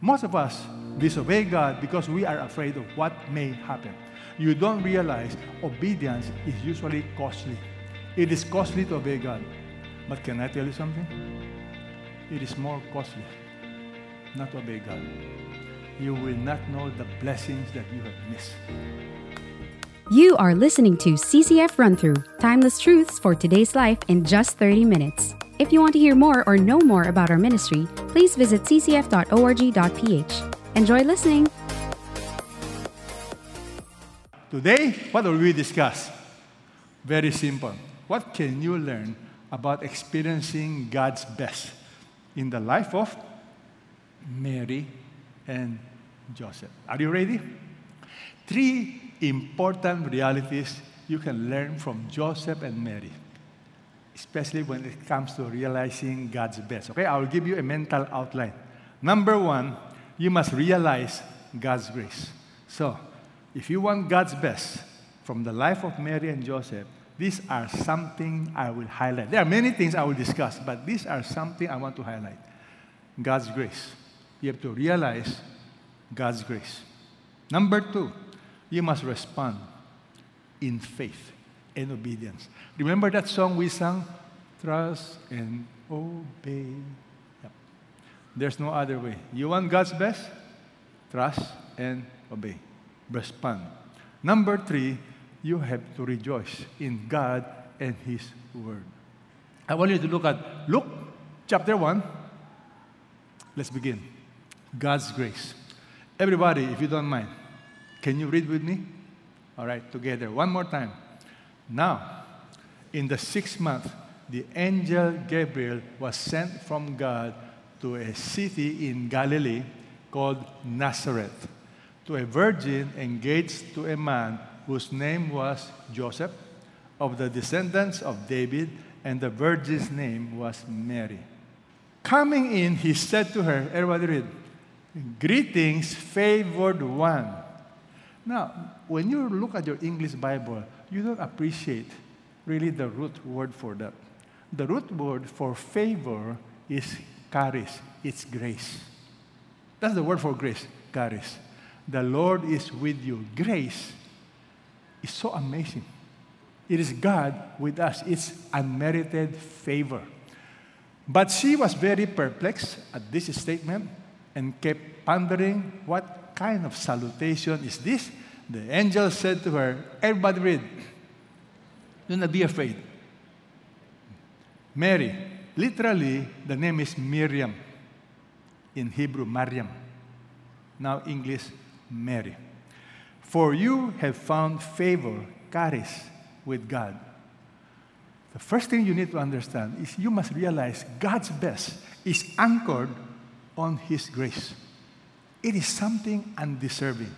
Most of us disobey God because we are afraid of what may happen. You don't realize obedience is usually costly. It is costly to obey God. But can I tell you something? It is more costly not to obey God. You will not know the blessings that you have missed. You are listening to CCF Run Through Timeless Truths for Today's Life in just 30 minutes. If you want to hear more or know more about our ministry, please visit ccf.org.ph. Enjoy listening. Today, what will we discuss? Very simple. What can you learn about experiencing God's best in the life of Mary and Joseph? Are you ready? Three important realities you can learn from Joseph and Mary, especially when it comes to realizing God's best. Okay, I will give you a mental outline. Number one, you must realize God's grace. So, if you want God's best from the life of Mary and Joseph, these are something I will highlight. There are many things I will discuss, but these are something I want to highlight. God's grace. You have to realize God's grace. Number two, you must respond in faith and obedience. Remember that song we sang? Trust and obey. Yep. There's no other way. You want God's best? Trust and obey. Respond. Number three, you have to rejoice in God and His Word. I want you to look at Luke chapter 1. Let's begin. God's grace. Everybody, if you don't mind, can you read with me? All right, together. One more time. Now, in the sixth month, the angel Gabriel was sent from God to a city in Galilee called Nazareth to a virgin engaged to a man whose name was Joseph of the descendants of David, and the virgin's name was Mary. Coming in, he said to her, everybody read, Greetings, favored one. Now, when you look at your English Bible, you don't appreciate really the root word for that. The root word for favor is charis, it's grace. That's the word for grace, charis. The Lord is with you. Grace is so amazing. It is God with us, it's unmerited favor. But she was very perplexed at this statement and kept pondering what kind of salutation is this? The angel said to her, Everybody read. Do not be afraid. Mary, literally, the name is Miriam. In Hebrew, Mariam. Now, English, Mary. For you have found favor, charis, with God. The first thing you need to understand is you must realize God's best is anchored on His grace. It is something undeserving.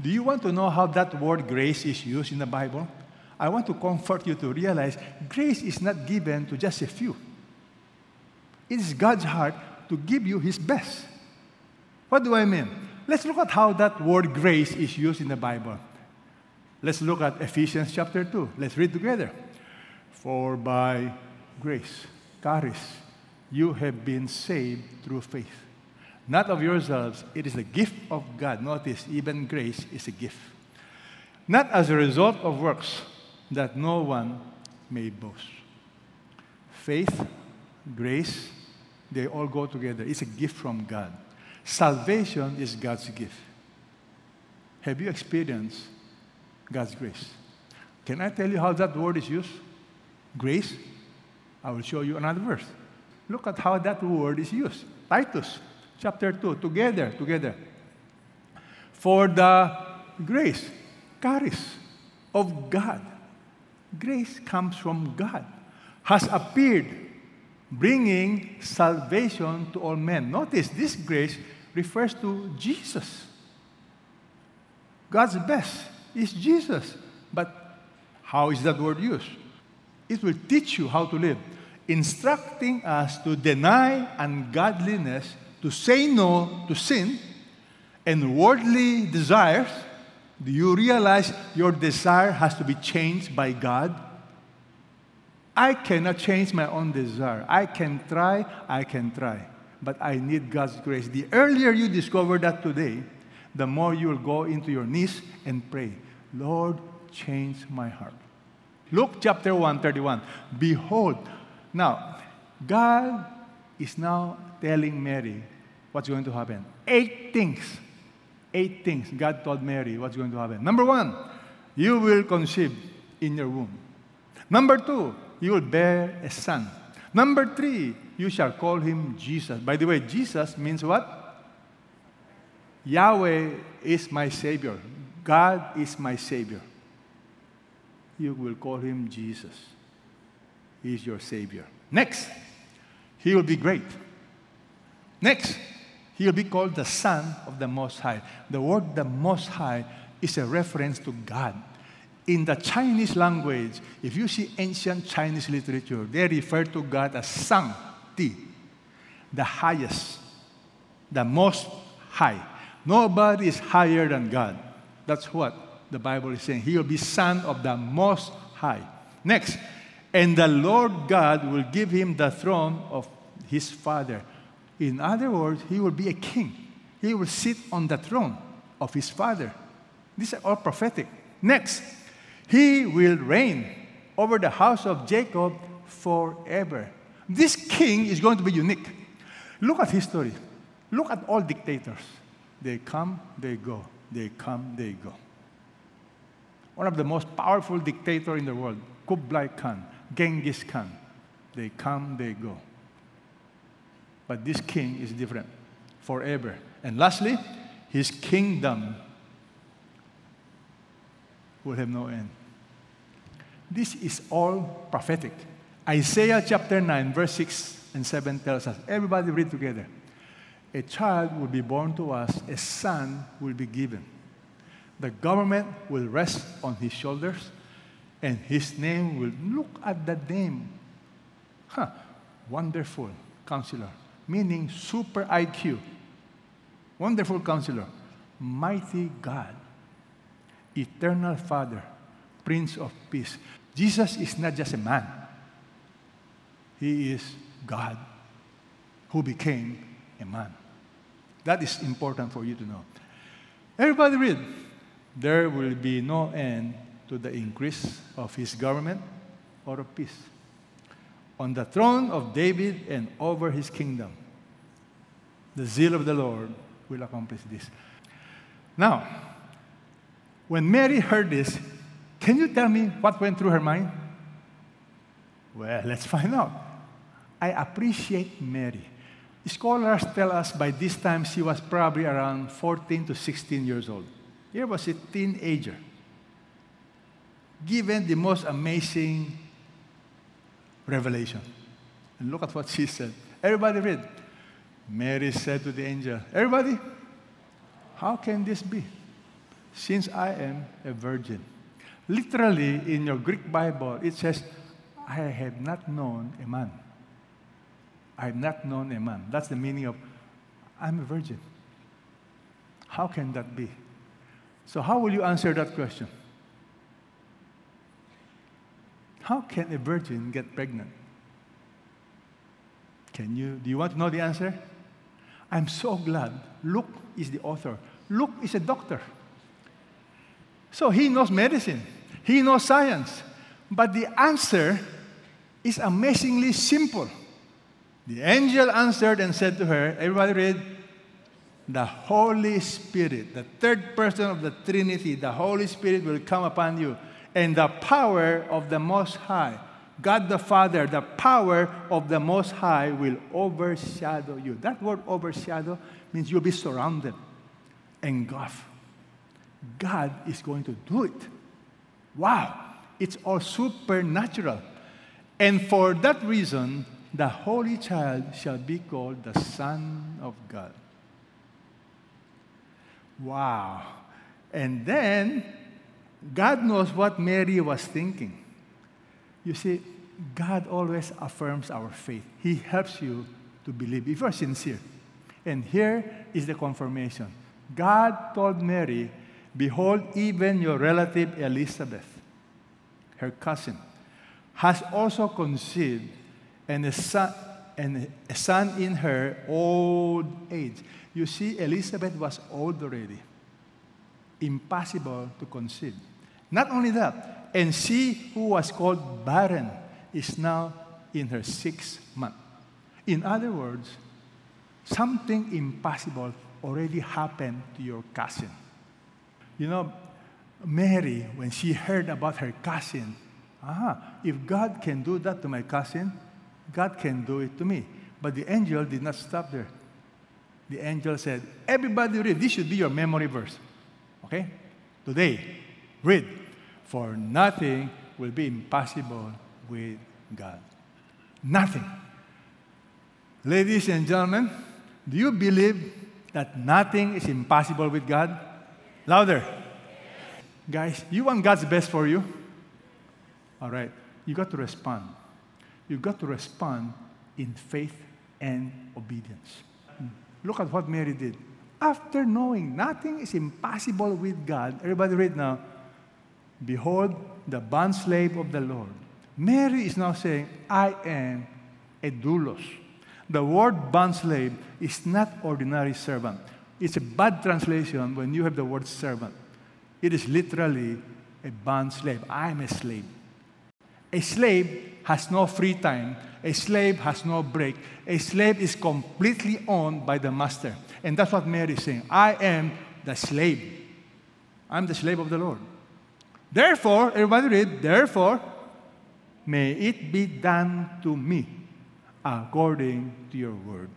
Do you want to know how that word grace is used in the Bible? I want to comfort you to realize grace is not given to just a few. It is God's heart to give you His best. What do I mean? Let's look at how that word grace is used in the Bible. Let's look at Ephesians chapter 2. Let's read together. For by grace, charis, you have been saved through faith not of yourselves. It is a gift of God. Notice, even grace is a gift. Not as a result of works, that no one may boast. Faith, grace, they all go together. It's a gift from God. Salvation is God's gift. Have you experienced God's grace? Can I tell you how that word is used? Grace? I will show you another verse. Look at how that word is used. Titus chapter 2, together, together. For the grace, charis of God, grace comes from God, has appeared, bringing salvation to all men. Notice this grace refers to Jesus. God's best is Jesus. But how is that word used? It will teach you how to live, instructing us to deny ungodliness to say no to sin and worldly desires, do you realize your desire has to be changed by God? I cannot change my own desire. I can try, I can try. but I need God's grace. The earlier you discover that today, the more you will go into your knees and pray, Lord, change my heart. Luke chapter 1, 31. Behold, now, God is now telling Mary what's going to happen. Eight things. Eight things God told Mary what's going to happen. Number one, you will conceive in your womb. Number two, you will bear a son. Number three, you shall call him Jesus. By the way, Jesus means what? Yahweh is my Savior. God is my Savior. You will call him Jesus. He is your Savior. Next, he will be great. Next, he will be called the Son of the Most High. The word the Most High is a reference to God. In the Chinese language, if you see ancient Chinese literature, they refer to God as Sang Ti, the highest, the most high. Nobody is higher than God. That's what the Bible is saying. He will be Son of the Most High. Next, and the Lord God will give him the throne of his father. In other words, he will be a king. He will sit on the throne of his father. These are all prophetic. Next, he will reign over the house of Jacob forever. This king is going to be unique. Look at history. Look at all dictators. They come, they go. They come, they go. One of the most powerful dictators in the world, Kublai Khan, Genghis Khan. They come, they go. But this king is different forever. And lastly, his kingdom will have no end. This is all prophetic. Isaiah chapter 9, verse 6 and 7 tells us, everybody read together. A child will be born to us, a son will be given. The government will rest on his shoulders, and his name will look at the name. Huh, wonderful counselor, meaning super IQ. Wonderful counselor, mighty God, eternal Father, Prince of Peace. Jesus is not just a man, He is God who became a man. That is important for you to know. Everybody read. There will be no end to the increase of his government or of peace. On the throne of David and over his kingdom, the zeal of the Lord will accomplish this. Now, when Mary heard this, can you tell me what went through her mind? Well, let's find out. I appreciate Mary. Scholars tell us by this time she was probably around 14 to 16 years old. Here was a teenager, given the most amazing revelation. And look at what she said. Everybody read. Mary said to the angel, Everybody, how can this be? Since I am a virgin. Literally, in your Greek Bible, it says, I have not known a man. I have not known a man. That's the meaning of I'm a virgin. How can that be? So, how will you answer that question? How can a virgin get pregnant? Can you, do you want to know the answer? I'm so glad Luke is the author. Luke is a doctor. So he knows medicine, he knows science. But the answer is amazingly simple. The angel answered and said to her, Everybody read, the Holy Spirit, the third person of the Trinity, the Holy Spirit will come upon you, and the power of the Most High, God the Father, the power of the Most High will overshadow you. That word overshadow means you'll be surrounded, and engulfed. God is going to do it. Wow, it's all supernatural. And for that reason, the Holy Child shall be called the Son of God. Wow. And then God knows what Mary was thinking. You see, God always affirms our faith. He helps you to believe if you're sincere. And here is the confirmation God told Mary, Behold, even your relative Elizabeth, her cousin, has also conceived and a son, and a son in her old age. You see, Elizabeth was old already. Impossible to conceive. Not only that, and she who was called barren is now in her sixth month. In other words, something impossible already happened to your cousin. You know, Mary, when she heard about her cousin, ah, if God can do that to my cousin, God can do it to me. But the angel did not stop there. The angel said, Everybody read. This should be your memory verse. Okay? Today, read. For nothing will be impossible with God. Nothing. Ladies and gentlemen, do you believe that nothing is impossible with God? Louder. Guys, you want God's best for you? All right. You got to respond. You got to respond in faith and obedience. Hmm. Look at what Mary did. After knowing nothing is impossible with God, everybody read now, Behold, the bondslave of the Lord. Mary is now saying, I am a doulos. The word bondslave is not ordinary servant. It's a bad translation when you have the word servant. It is literally a bondslave. I'm a slave. A slave has no free time. A slave has no break. A slave is completely owned by the master. And that's what Mary is saying. I am the slave. I'm the slave of the Lord. Therefore, everybody read, therefore, may it be done to me according to your word.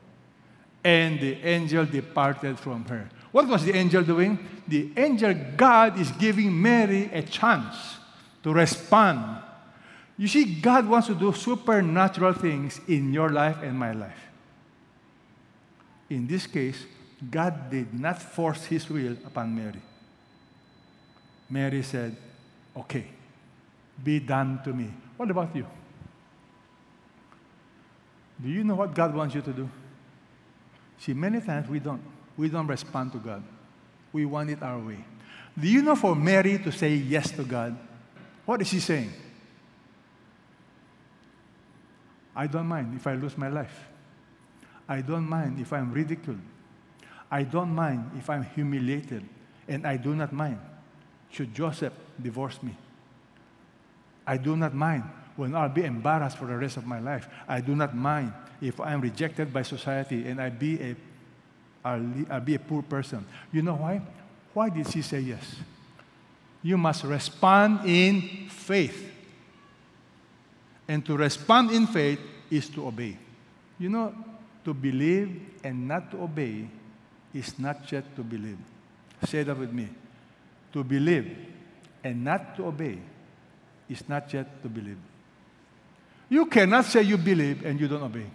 And the angel departed from her. What was the angel doing? The angel, God is giving Mary a chance to respond. You see, God wants to do supernatural things in your life and my life. In this case, God did not force his will upon Mary. Mary said, Okay, be done to me. What about you? Do you know what God wants you to do? See, many times we don't we don't respond to God. We want it our way. Do you know for Mary to say yes to God? What is she saying? I don't mind if I lose my life. I don't mind if I'm ridiculed. I don't mind if I'm humiliated. And I do not mind should Joseph divorce me. I do not mind when I'll be embarrassed for the rest of my life. I do not mind if I'm rejected by society and I be a I'll, I'll be a poor person. You know why? Why did she say yes? You must respond in faith. And to respond in faith is to obey. You know, to believe and not to obey is not yet to believe. Say that with me. To believe and not to obey is not yet to believe. You cannot say you believe and you don't obey.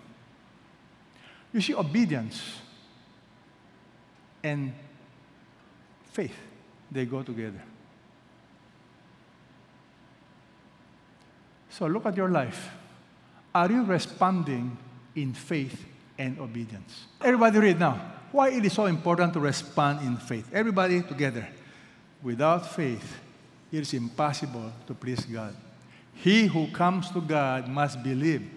You see, obedience and faith, they go together. So look at your life. Are you responding in faith and obedience? Everybody read now. Why it is so important to respond in faith? Everybody together. Without faith, it is impossible to please God. He who comes to God must believe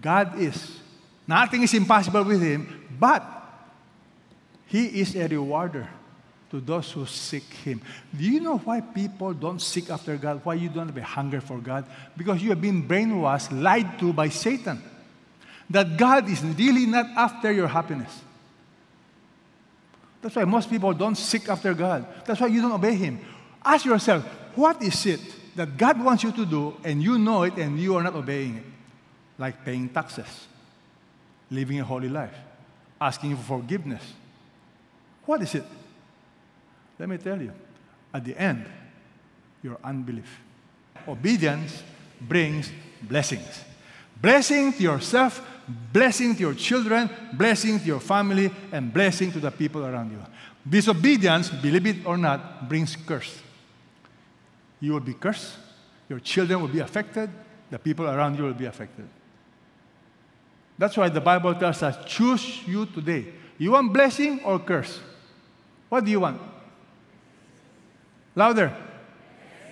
God is. Nothing is impossible with him, but he is a rewarder to those who seek Him. Do you know why people don't seek after God? Why you don't have a hunger for God? Because you have been brainwashed, lied to by Satan. That God is really not after your happiness. That's why most people don't seek after God. That's why you don't obey Him. Ask yourself, what is it that God wants you to do and you know it and you are not obeying it? Like paying taxes, living a holy life, asking for forgiveness what is it? Let me tell you. At the end, your unbelief. Obedience brings blessings. Blessing to yourself, blessing to your children, blessing to your family, and blessing to the people around you. Disobedience, believe it or not, brings curse. You will be cursed, your children will be affected, the people around you will be affected. That's why the Bible tells us choose you today. You want blessing or curse? What do you want? Louder.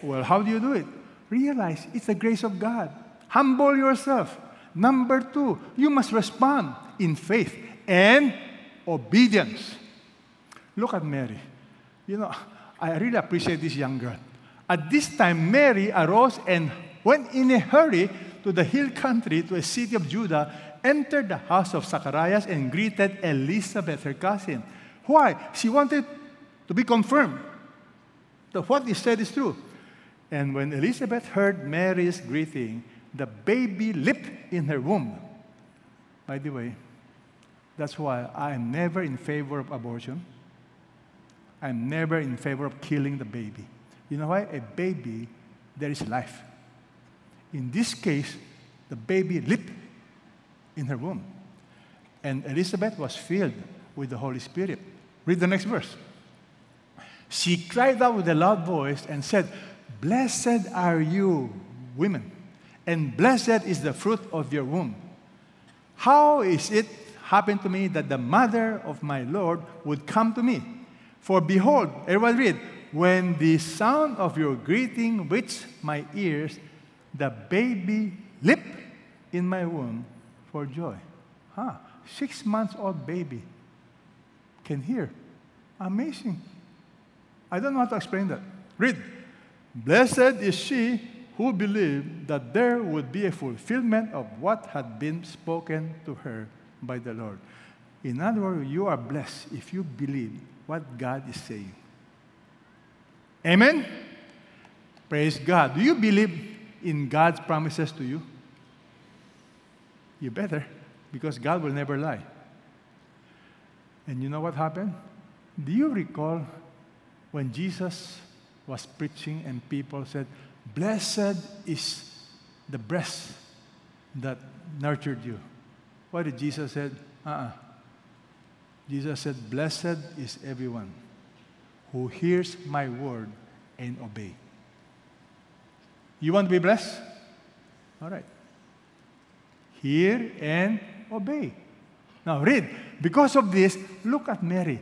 Well, how do you do it? Realize it's the grace of God. Humble yourself. Number two, you must respond in faith and obedience. Look at Mary. You know, I really appreciate this young girl. At this time, Mary arose and went in a hurry to the hill country, to a city of Judah, entered the house of Zacharias, and greeted Elizabeth, her cousin. Why? She wanted to be confirmed that what he said is true. And when Elizabeth heard Mary's greeting, the baby leaped in her womb. By the way, that's why I am never in favor of abortion. I'm never in favor of killing the baby. You know why? A baby, there is life. In this case, the baby leaped in her womb. And Elizabeth was filled with the Holy Spirit. Read the next verse. She cried out with a loud voice and said, Blessed are you, women, and blessed is the fruit of your womb. How is it happened to me that the mother of my Lord would come to me? For behold, everyone read, when the sound of your greeting reached my ears, the baby leaped in my womb for joy. Huh? Six months old baby can hear. Amazing. I don't know how to explain that. Read. Blessed is she who believed that there would be a fulfillment of what had been spoken to her by the Lord. In other words, you are blessed if you believe what God is saying. Amen? Praise God. Do you believe in God's promises to you? You better, because God will never lie. And you know what happened? Do you recall when Jesus was preaching and people said, Blessed is the breast that nurtured you. What did Jesus said? Uh-uh. Jesus said, Blessed is everyone who hears my word and obey. You want to be blessed? All right. Hear and obey. Now read. Because of this, look at Mary.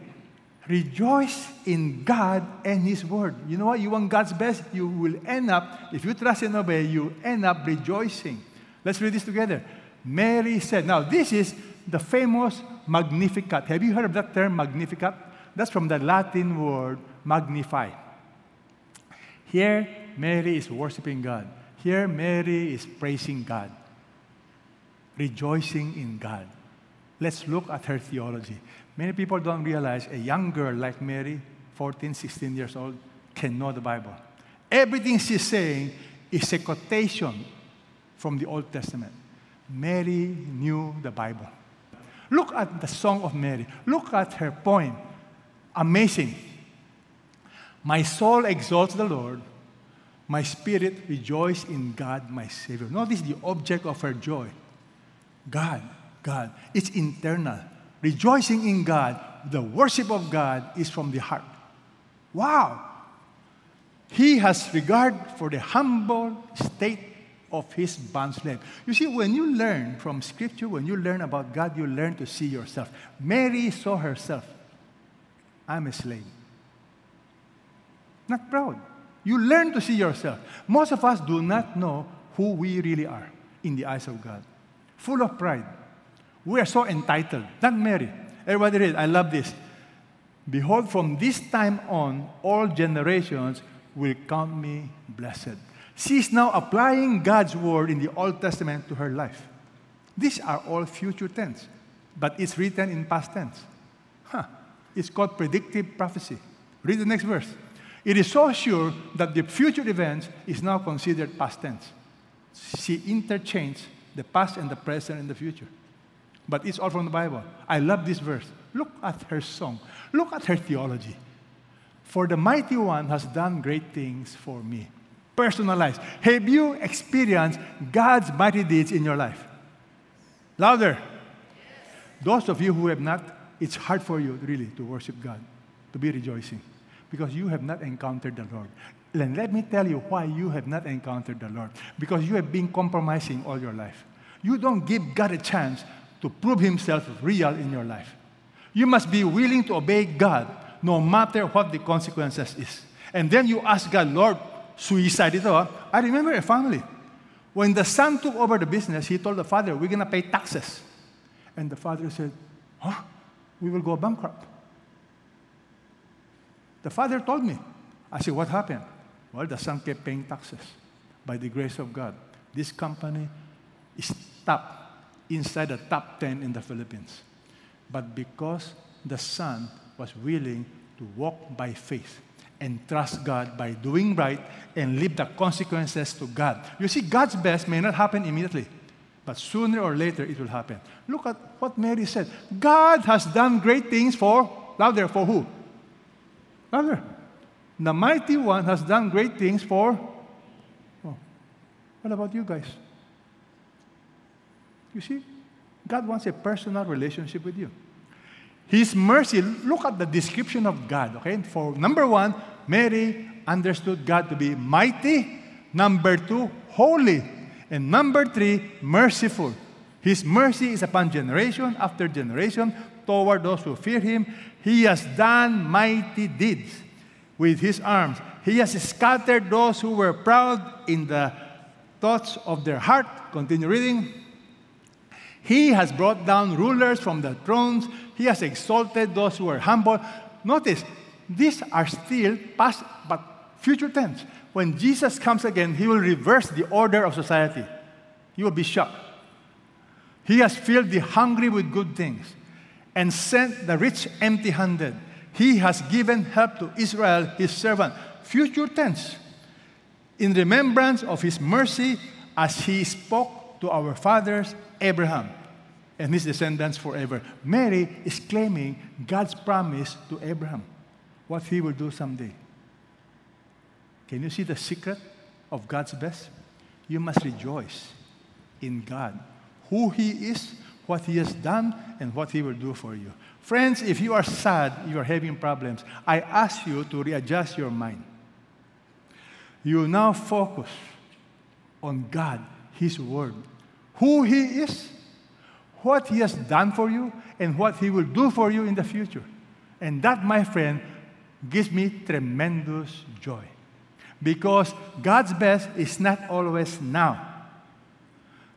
Rejoice in God and His Word. You know what? You want God's best, you will end up, if you trust and obey, you end up rejoicing. Let's read this together. Mary said, now this is the famous Magnificat. Have you heard of that term, Magnificat? That's from the Latin word magnify. Here, Mary is worshiping God. Here, Mary is praising God, rejoicing in God. Let's look at her theology. Many people don't realize a young girl like Mary, 14, 16 years old, can know the Bible. Everything she's saying is a quotation from the Old Testament. Mary knew the Bible. Look at the Song of Mary. Look at her poem. Amazing. My soul exalts the Lord. My spirit rejoices in God, my Savior. Notice the object of her joy God, God. It's internal. Rejoicing in God, the worship of God is from the heart. Wow! He has regard for the humble state of his bondslave. You see, when you learn from Scripture, when you learn about God, you learn to see yourself. Mary saw herself. I'm a slave. Not proud. You learn to see yourself. Most of us do not know who we really are in the eyes of God. Full of pride. We are so entitled. Not Mary. Everybody read. I love this. Behold, from this time on, all generations will count me blessed. She's now applying God's word in the Old Testament to her life. These are all future tense, but it's written in past tense. Huh. It's called predictive prophecy. Read the next verse. It is so sure that the future events is now considered past tense. She interchanged the past and the present and the future. But it's all from the Bible. I love this verse. Look at her song. Look at her theology. For the mighty one has done great things for me. Personalized. Have you experienced God's mighty deeds in your life? Louder. Those of you who have not, it's hard for you really to worship God, to be rejoicing, because you have not encountered the Lord. And let me tell you why you have not encountered the Lord. Because you have been compromising all your life. You don't give God a chance to prove Himself real in your life. You must be willing to obey God no matter what the consequences is. And then you ask God, Lord, suicide ito. Ha? I remember a family When the son took over the business, he told the father, We're going to pay taxes. And the father said, Huh? We will go bankrupt. The father told me. I said, What happened? Well, the son kept paying taxes. By the grace of God, this company is top, inside the top 10 in the Philippines. But because the son was willing to walk by faith and trust God by doing right and leave the consequences to God. You see, God's best may not happen immediately, but sooner or later it will happen. Look at what Mary said God has done great things for, louder, for who? Louder. The mighty one has done great things for. Oh, what about you guys? You see, God wants a personal relationship with you. His mercy, look at the description of God, okay? For number one, Mary understood God to be mighty. Number two, holy. And number three, merciful. His mercy is upon generation after generation toward those who fear him. He has done mighty deeds with his arms. He has scattered those who were proud in the thoughts of their heart. Continue reading. He has brought down rulers from the thrones. He has exalted those who are humble. Notice, these are still past, but future tense. When Jesus comes again, he will reverse the order of society. You will be shocked. He has filled the hungry with good things and sent the rich empty handed. He has given help to Israel, his servant. Future tense. In remembrance of his mercy, as he spoke to our fathers, Abraham, and his descendants forever. Mary is claiming God's promise to Abraham, what he will do someday. Can you see the secret of God's best? You must rejoice in God, who He is, what He has done, and what He will do for you. Friends, if you are sad, you are having problems, I ask you to readjust your mind. You now focus on God, His Word, who He is, what He has done for you, and what He will do for you in the future. And that, my friend, gives me tremendous joy. Because God's best is not always now.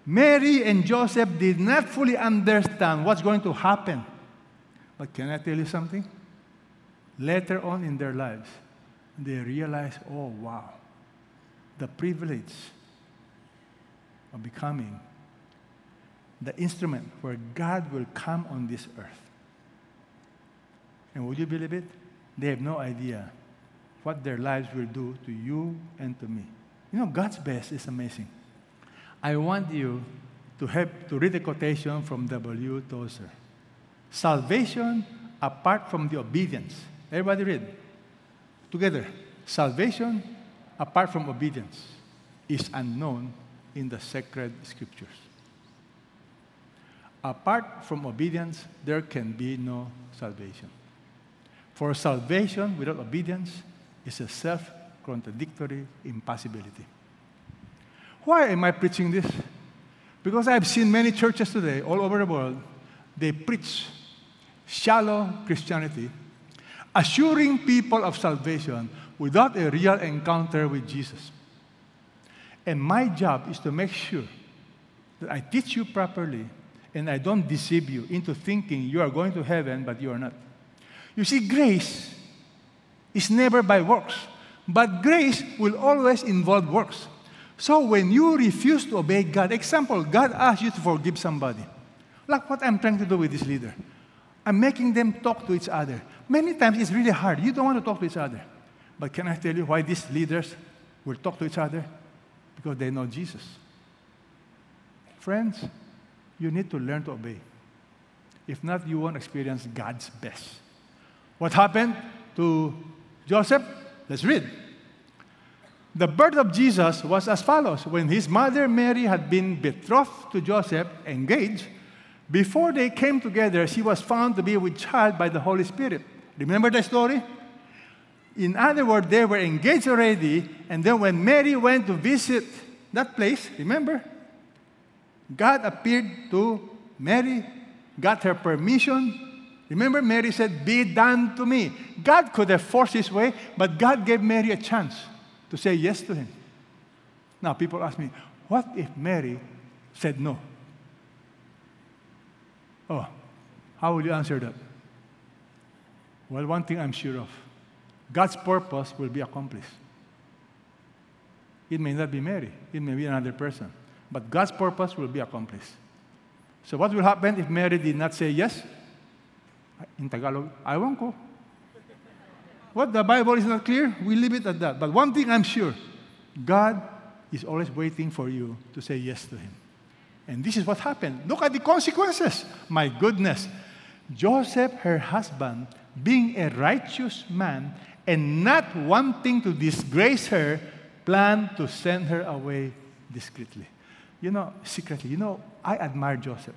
Mary and Joseph did not fully understand what's going to happen. But can I tell you something? Later on in their lives, they realized oh, wow, the privilege of becoming the instrument where God will come on this earth. And would you believe it? They have no idea what their lives will do to you and to me. You know, God's best is amazing. I want you to have to read a quotation from W. Tozer. Salvation apart from the obedience. Everybody read. Together. Salvation apart from obedience is unknown in the sacred scriptures. Apart from obedience, there can be no salvation. For salvation without obedience is a self contradictory impossibility. Why am I preaching this? Because I've seen many churches today, all over the world, they preach shallow Christianity, assuring people of salvation without a real encounter with Jesus. And my job is to make sure that I teach you properly and I don't deceive you into thinking you are going to heaven, but you are not. You see, grace is never by works, but grace will always involve works. So when you refuse to obey God, example, God asks you to forgive somebody. Like what I'm trying to do with this leader. I'm making them talk to each other. Many times it's really hard. You don't want to talk to each other. But can I tell you why these leaders will talk to each other? Because they know Jesus. Friends, you need to learn to obey. If not, you won't experience God's best. What happened to Joseph? Let's read. The birth of Jesus was as follows. When his mother Mary had been betrothed to Joseph, engaged, before they came together, she was found to be with child by the Holy Spirit. Remember the story? In other words, they were engaged already, and then when Mary went to visit that place, remember? God appeared to Mary, got her permission. Remember, Mary said, Be done to me. God could have forced his way, but God gave Mary a chance to say yes to him. Now, people ask me, What if Mary said no? Oh, how will you answer that? Well, one thing I'm sure of God's purpose will be accomplished. It may not be Mary, it may be another person, but God's purpose will be accomplished. So, what will happen if Mary did not say yes? In Tagalog, I won't go. What the Bible is not clear, we leave it at that. But one thing I'm sure God is always waiting for you to say yes to Him. And this is what happened. Look at the consequences. My goodness. Joseph, her husband, being a righteous man and not wanting to disgrace her, planned to send her away discreetly. You know, secretly, you know, I admire Joseph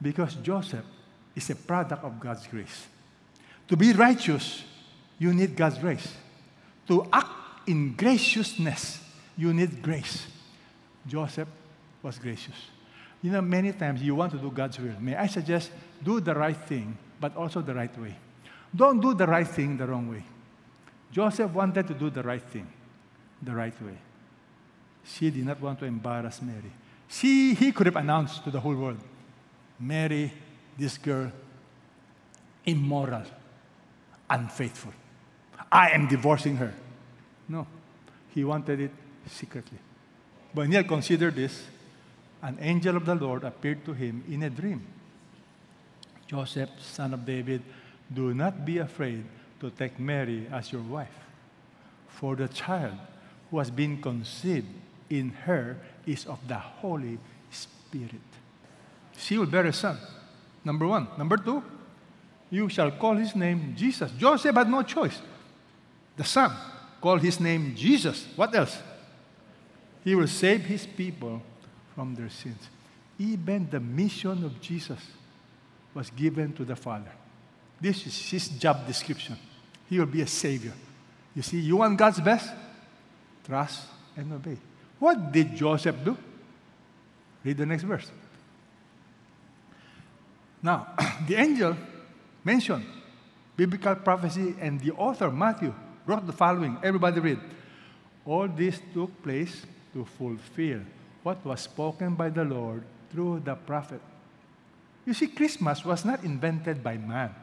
because Joseph is a product of God's grace. To be righteous, you need God's grace. To act in graciousness, you need grace. Joseph was gracious. You know, many times you want to do God's will. May I suggest do the right thing, but also the right way. Don't do the right thing the wrong way. Joseph wanted to do the right thing the right way. She did not want to embarrass Mary. She, he could have announced to the whole world Mary, this girl, immoral, unfaithful. I am divorcing her. No, he wanted it secretly. When he had considered this, an angel of the Lord appeared to him in a dream. Joseph, son of David, do not be afraid to take Mary as your wife, for the child who has been conceived in her is of the Holy Spirit. She will bear a son. Number one. Number two, you shall call his name Jesus. Joseph had no choice. The son called his name Jesus. What else? He will save his people from their sins. Even the mission of Jesus was given to the Father. This is his job description. He will be a savior. You see, you want God's best? Trust and obey. What did Joseph do? Read the next verse. Now, the angel mentioned biblical prophecy, and the author, Matthew, wrote the following. Everybody read. All this took place to fulfill what was spoken by the Lord through the prophet. You see, Christmas was not invented by man.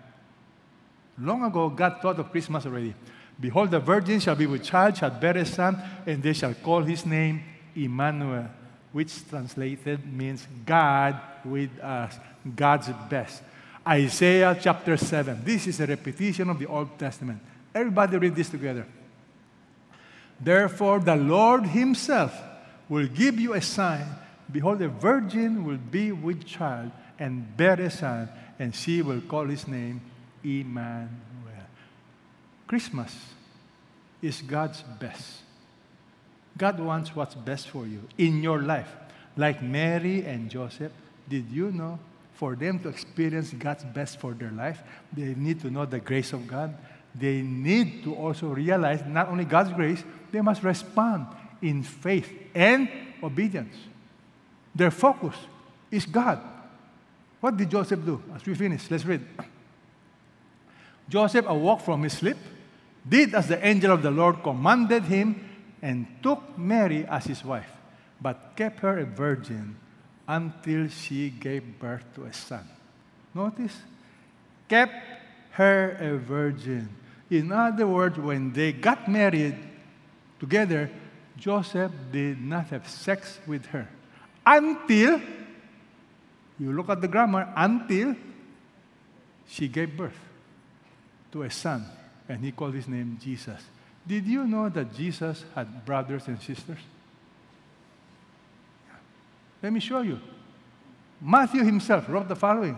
Long ago, God thought of Christmas already. Behold, the virgin shall be with child, shall bear a son, and they shall call his name Emmanuel, which translated means God with us, God's best. Isaiah chapter 7. This is a repetition of the Old Testament. Everybody read this together. Therefore, the Lord Himself will give you a sign. Behold, a virgin will be with child and bear a son, and she will call his name Emmanuel. Christmas is God's best. God wants what's best for you in your life. Like Mary and Joseph, did you know for them to experience God's best for their life, they need to know the grace of God. They need to also realize not only God's grace, they must respond in faith and obedience. Their focus is God. What did Joseph do? As we finish, let's read. Joseph awoke from his sleep, did as the angel of the Lord commanded him, and took Mary as his wife, but kept her a virgin until she gave birth to a son. Notice, kept her a virgin. In other words, when they got married together, Joseph did not have sex with her until, you look at the grammar, until she gave birth to a son, and he called his name Jesus. Did you know that Jesus had brothers and sisters? Let me show you. Matthew himself wrote the following.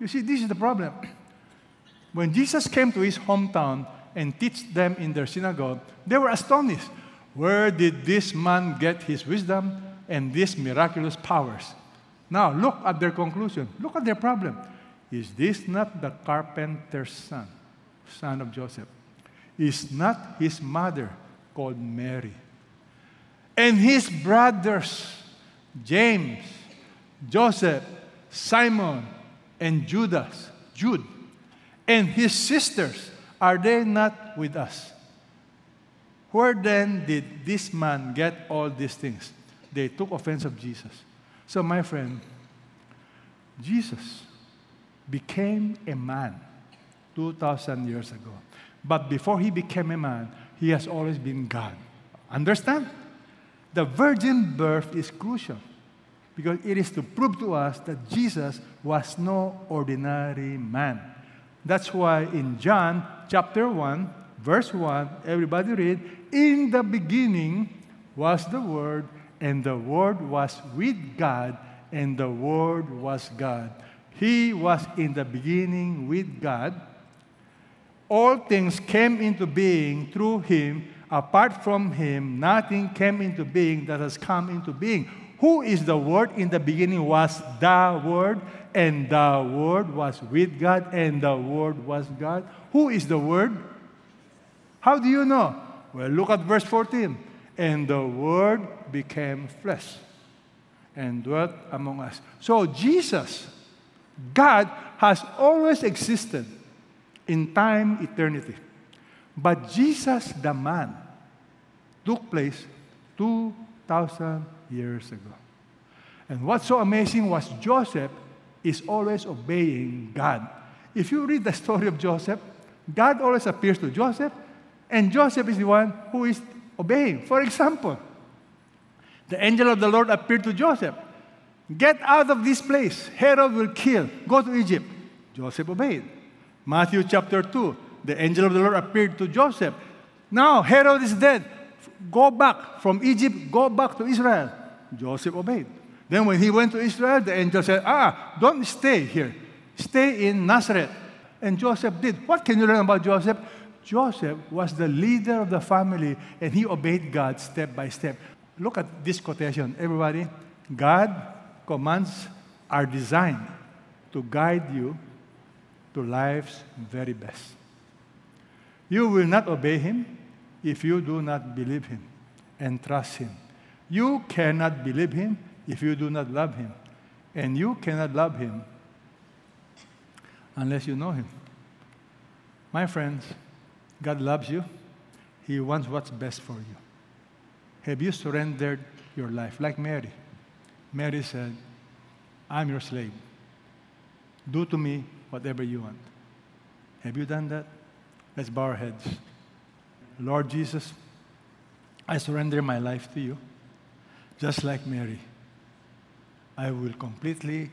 You see, this is the problem. When Jesus came to his hometown and teach them in their synagogue, they were astonished. Where did this man get his wisdom and these miraculous powers? Now, look at their conclusion. Look at their problem. Is this not the carpenter's son? Son of Joseph, is not his mother called Mary. And his brothers, James, Joseph, Simon, and Judas, Jude, and his sisters, are they not with us? Where then did this man get all these things? they took offense of Jesus. So, my friend, Jesus became a man 2,000 years ago. But before he became a man, he has always been God. Understand? The virgin birth is crucial because it is to prove to us that Jesus was no ordinary man. That's why in John chapter 1, verse 1, everybody read, In the beginning was the Word, and the Word was with God, and the Word was God. He was in the beginning with God. All things came into being through him. Apart from him, nothing came into being that has come into being. Who is the Word? In the beginning was the Word, and the Word was with God, and the Word was God. Who is the Word? How do you know? Well, look at verse 14. And the Word became flesh and dwelt among us. So, Jesus, God, has always existed in time, eternity. But Jesus, the man, took place 2,000 years ago. And what's so amazing was Joseph is always obeying God. If you read the story of Joseph, God always appears to Joseph, and Joseph is the one who is obeying. For example, the angel of the Lord appeared to Joseph. Get out of this place. Herod will kill. Go to Egypt. Joseph obeyed. Matthew chapter 2, the angel of the Lord appeared to Joseph. Now, Herod is dead. Go back from Egypt, go back to Israel. Joseph obeyed. Then, when he went to Israel, the angel said, Ah, don't stay here. Stay in Nazareth. And Joseph did. What can you learn about Joseph? Joseph was the leader of the family and he obeyed God step by step. Look at this quotation, everybody. God commands are designed to guide you to life's very best. You will not obey him if you do not believe him and trust him. You cannot believe him if you do not love him. And you cannot love him unless you know him. My friends, God loves you. He wants what's best for you. Have you surrendered your life like Mary? Mary said, I'm your slave. Do to me whatever you want. Have you done that? Let's bow our heads. Lord Jesus, I surrender my life to you, just like Mary. I will completely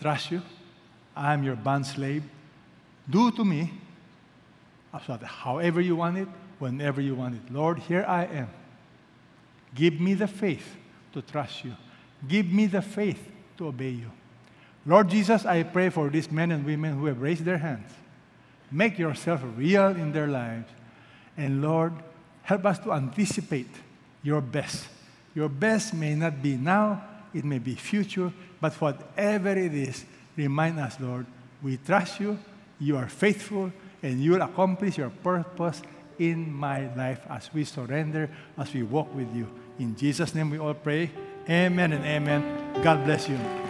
trust you. I am your bond slave. Do to me however you want it, whenever you want it. Lord, here I am. Give me the faith to trust you. Give me the faith to obey you. Lord Jesus, I pray for these men and women who have raised their hands. Make yourself real in their lives. And Lord, help us to anticipate your best. Your best may not be now, it may be future, but whatever it is, remind us, Lord, we trust you, you are faithful, and you will accomplish your purpose in my life as we surrender, as we walk with you. In Jesus' name we all pray. Amen and amen. God bless you.